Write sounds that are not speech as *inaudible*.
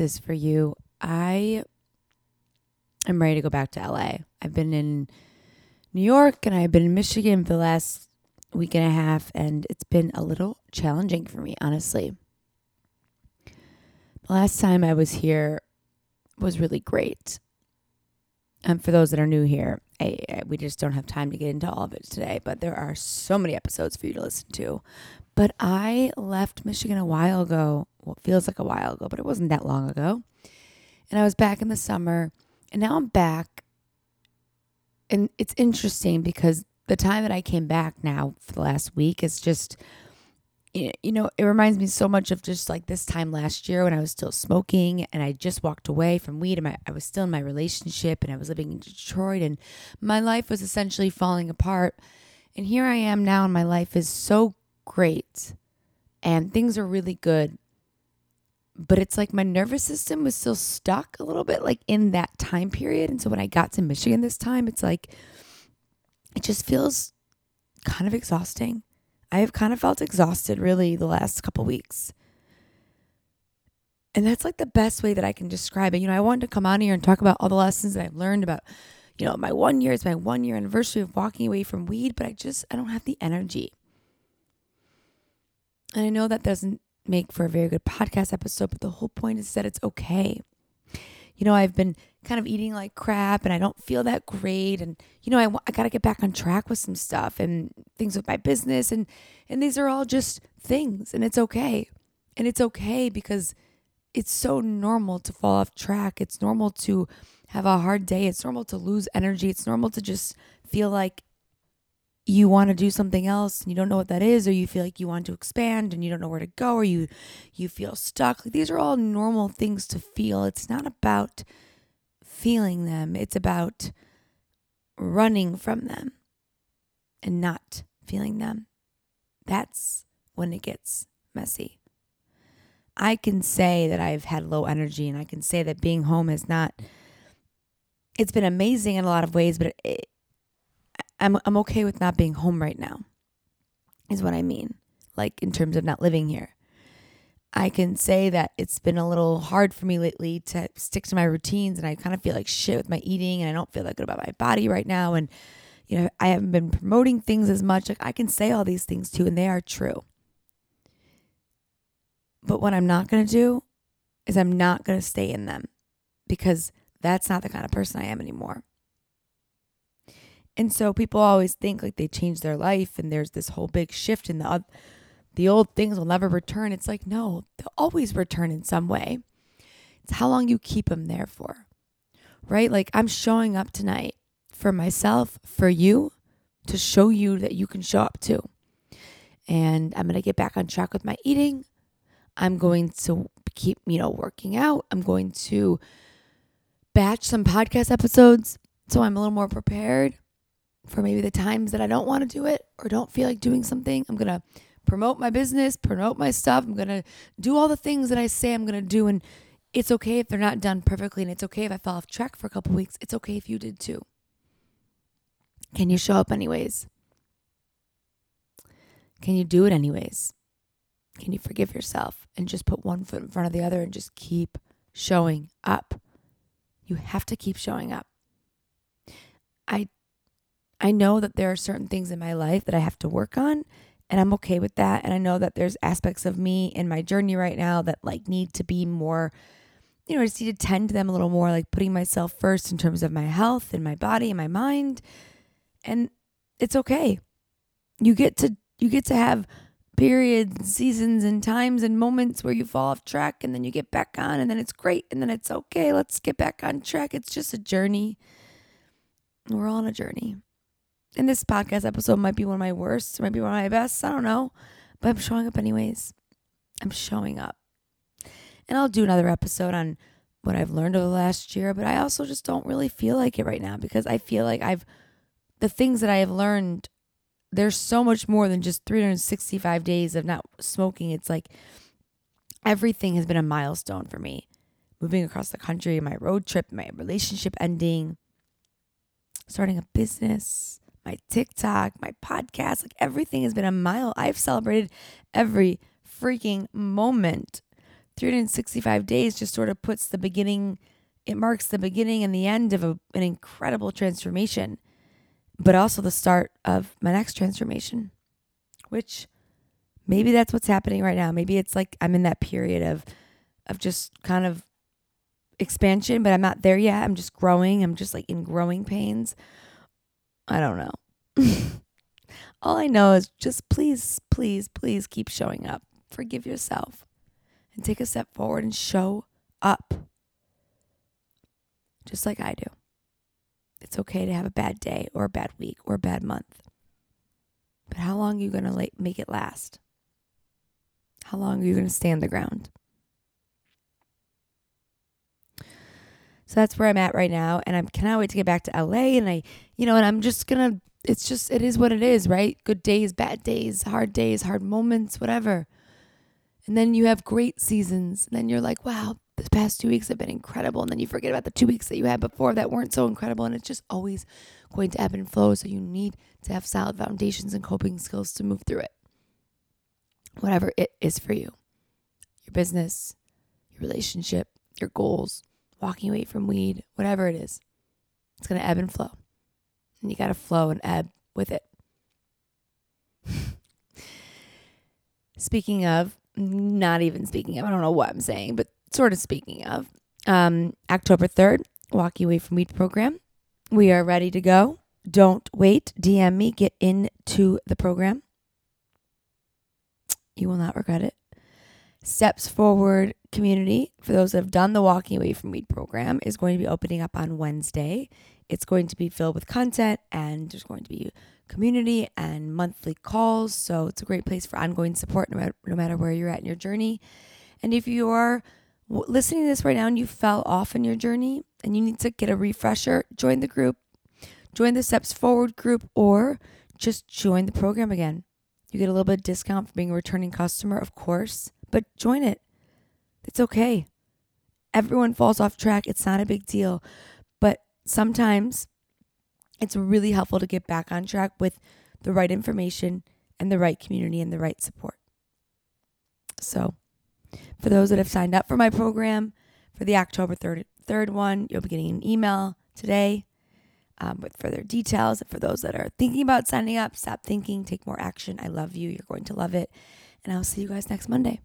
is for you. I am ready to go back to LA. I've been in New York and I've been in Michigan for the last week and a half, and it's been a little challenging for me, honestly. The last time I was here was really great. And for those that are new here, I, I, we just don't have time to get into all of it today, but there are so many episodes for you to listen to. But I left Michigan a while ago. It feels like a while ago, but it wasn't that long ago. And I was back in the summer, and now I'm back. And it's interesting because the time that I came back now for the last week is just, you know, it reminds me so much of just like this time last year when I was still smoking and I just walked away from weed and my, I was still in my relationship and I was living in Detroit and my life was essentially falling apart. And here I am now and my life is so great and things are really good. But it's like my nervous system was still stuck a little bit like in that time period. And so when I got to Michigan this time, it's like, it just feels kind of exhausting. I have kind of felt exhausted really the last couple weeks. And that's like the best way that I can describe it. You know, I wanted to come on here and talk about all the lessons that I've learned about, you know, my one year, it's my one year anniversary of walking away from weed, but I just, I don't have the energy. And I know that doesn't make for a very good podcast episode, but the whole point is that it's okay you know, I've been kind of eating like crap and I don't feel that great. And, you know, I, I got to get back on track with some stuff and things with my business. And, and these are all just things and it's okay. And it's okay because it's so normal to fall off track. It's normal to have a hard day. It's normal to lose energy. It's normal to just feel like you want to do something else and you don't know what that is or you feel like you want to expand and you don't know where to go or you you feel stuck like these are all normal things to feel. It's not about feeling them. It's about running from them and not feeling them. That's when it gets messy. I can say that i've had low energy and i can say that being home is not it's been amazing in a lot of ways but it, I'm I'm okay with not being home right now. Is what I mean. Like in terms of not living here. I can say that it's been a little hard for me lately to stick to my routines and I kind of feel like shit with my eating and I don't feel that good about my body right now and you know, I haven't been promoting things as much. Like I can say all these things too and they are true. But what I'm not going to do is I'm not going to stay in them because that's not the kind of person I am anymore. And so people always think like they change their life and there's this whole big shift in the the old things will never return. It's like no, they'll always return in some way. It's how long you keep them there for. Right? Like I'm showing up tonight for myself, for you to show you that you can show up too. And I'm going to get back on track with my eating. I'm going to keep, you know, working out. I'm going to batch some podcast episodes so I'm a little more prepared for maybe the times that I don't want to do it or don't feel like doing something. I'm going to promote my business, promote my stuff. I'm going to do all the things that I say I'm going to do. And it's okay if they're not done perfectly. And it's okay if I fell off track for a couple weeks. It's okay if you did too. Can you show up anyways? Can you do it anyways? Can you forgive yourself and just put one foot in front of the other and just keep showing up? You have to keep showing up. I I know that there are certain things in my life that I have to work on and I'm okay with that and I know that there's aspects of me in my journey right now that like need to be more you know, I just need to tend to them a little more like putting myself first in terms of my health and my body and my mind and it's okay. You get to you get to have periods, seasons and times and moments where you fall off track and then you get back on and then it's great and then it's okay. Let's get back on track. It's just a journey. We're all on a journey. And this podcast episode might be one of my worst, might be one of my best. I don't know. But I'm showing up anyways. I'm showing up. And I'll do another episode on what I've learned over the last year, but I also just don't really feel like it right now because I feel like I've the things that I have learned there's so much more than just 365 days of not smoking. It's like everything has been a milestone for me. Moving across the country, my road trip, my relationship ending, starting a business, my TikTok, my podcast, like everything has been a mile. I've celebrated every freaking moment 365 days just sort of puts the beginning, it marks the beginning and the end of a, an incredible transformation, but also the start of my next transformation, which maybe that's what's happening right now. Maybe it's like I'm in that period of, of just kind of expansion, but I'm not there yet. I'm just growing. I'm just like in growing pains. I don't know. *laughs* All I know is just please, please, please keep showing up. Forgive yourself and take a step forward and show up. Just like I do. It's okay to have a bad day or a bad week or a bad month. But how long are you going to make it last? How long are you going to stand the ground? So that's where I'm at right now. And I cannot wait to get back to LA. And I, you know, and I'm just going to, it's just, it is what it is, right? Good days, bad days, hard days, hard moments, whatever. And then you have great seasons. And then you're like, wow, the past two weeks have been incredible. And then you forget about the two weeks that you had before that weren't so incredible. And it's just always going to ebb and flow. So you need to have solid foundations and coping skills to move through it. Whatever it is for you your business, your relationship, your goals, walking away from weed, whatever it is, it's going to ebb and flow. And you got to flow and ebb with it. *laughs* speaking of, not even speaking of, I don't know what I'm saying, but sort of speaking of, um, October 3rd, Walking Away from Weed program. We are ready to go. Don't wait. DM me. Get into the program. You will not regret it. Steps Forward community, for those that have done the Walking Away from Weed program, is going to be opening up on Wednesday. It's going to be filled with content and there's going to be community and monthly calls. So it's a great place for ongoing support no matter, no matter where you're at in your journey. And if you are listening to this right now and you fell off in your journey and you need to get a refresher, join the group, join the Steps Forward group, or just join the program again. You get a little bit of discount for being a returning customer, of course, but join it. It's okay. Everyone falls off track. It's not a big deal. But sometimes it's really helpful to get back on track with the right information and the right community and the right support. So, for those that have signed up for my program for the October 3rd, 3rd one, you'll be getting an email today um, with further details. And for those that are thinking about signing up, stop thinking, take more action. I love you. You're going to love it. And I'll see you guys next Monday.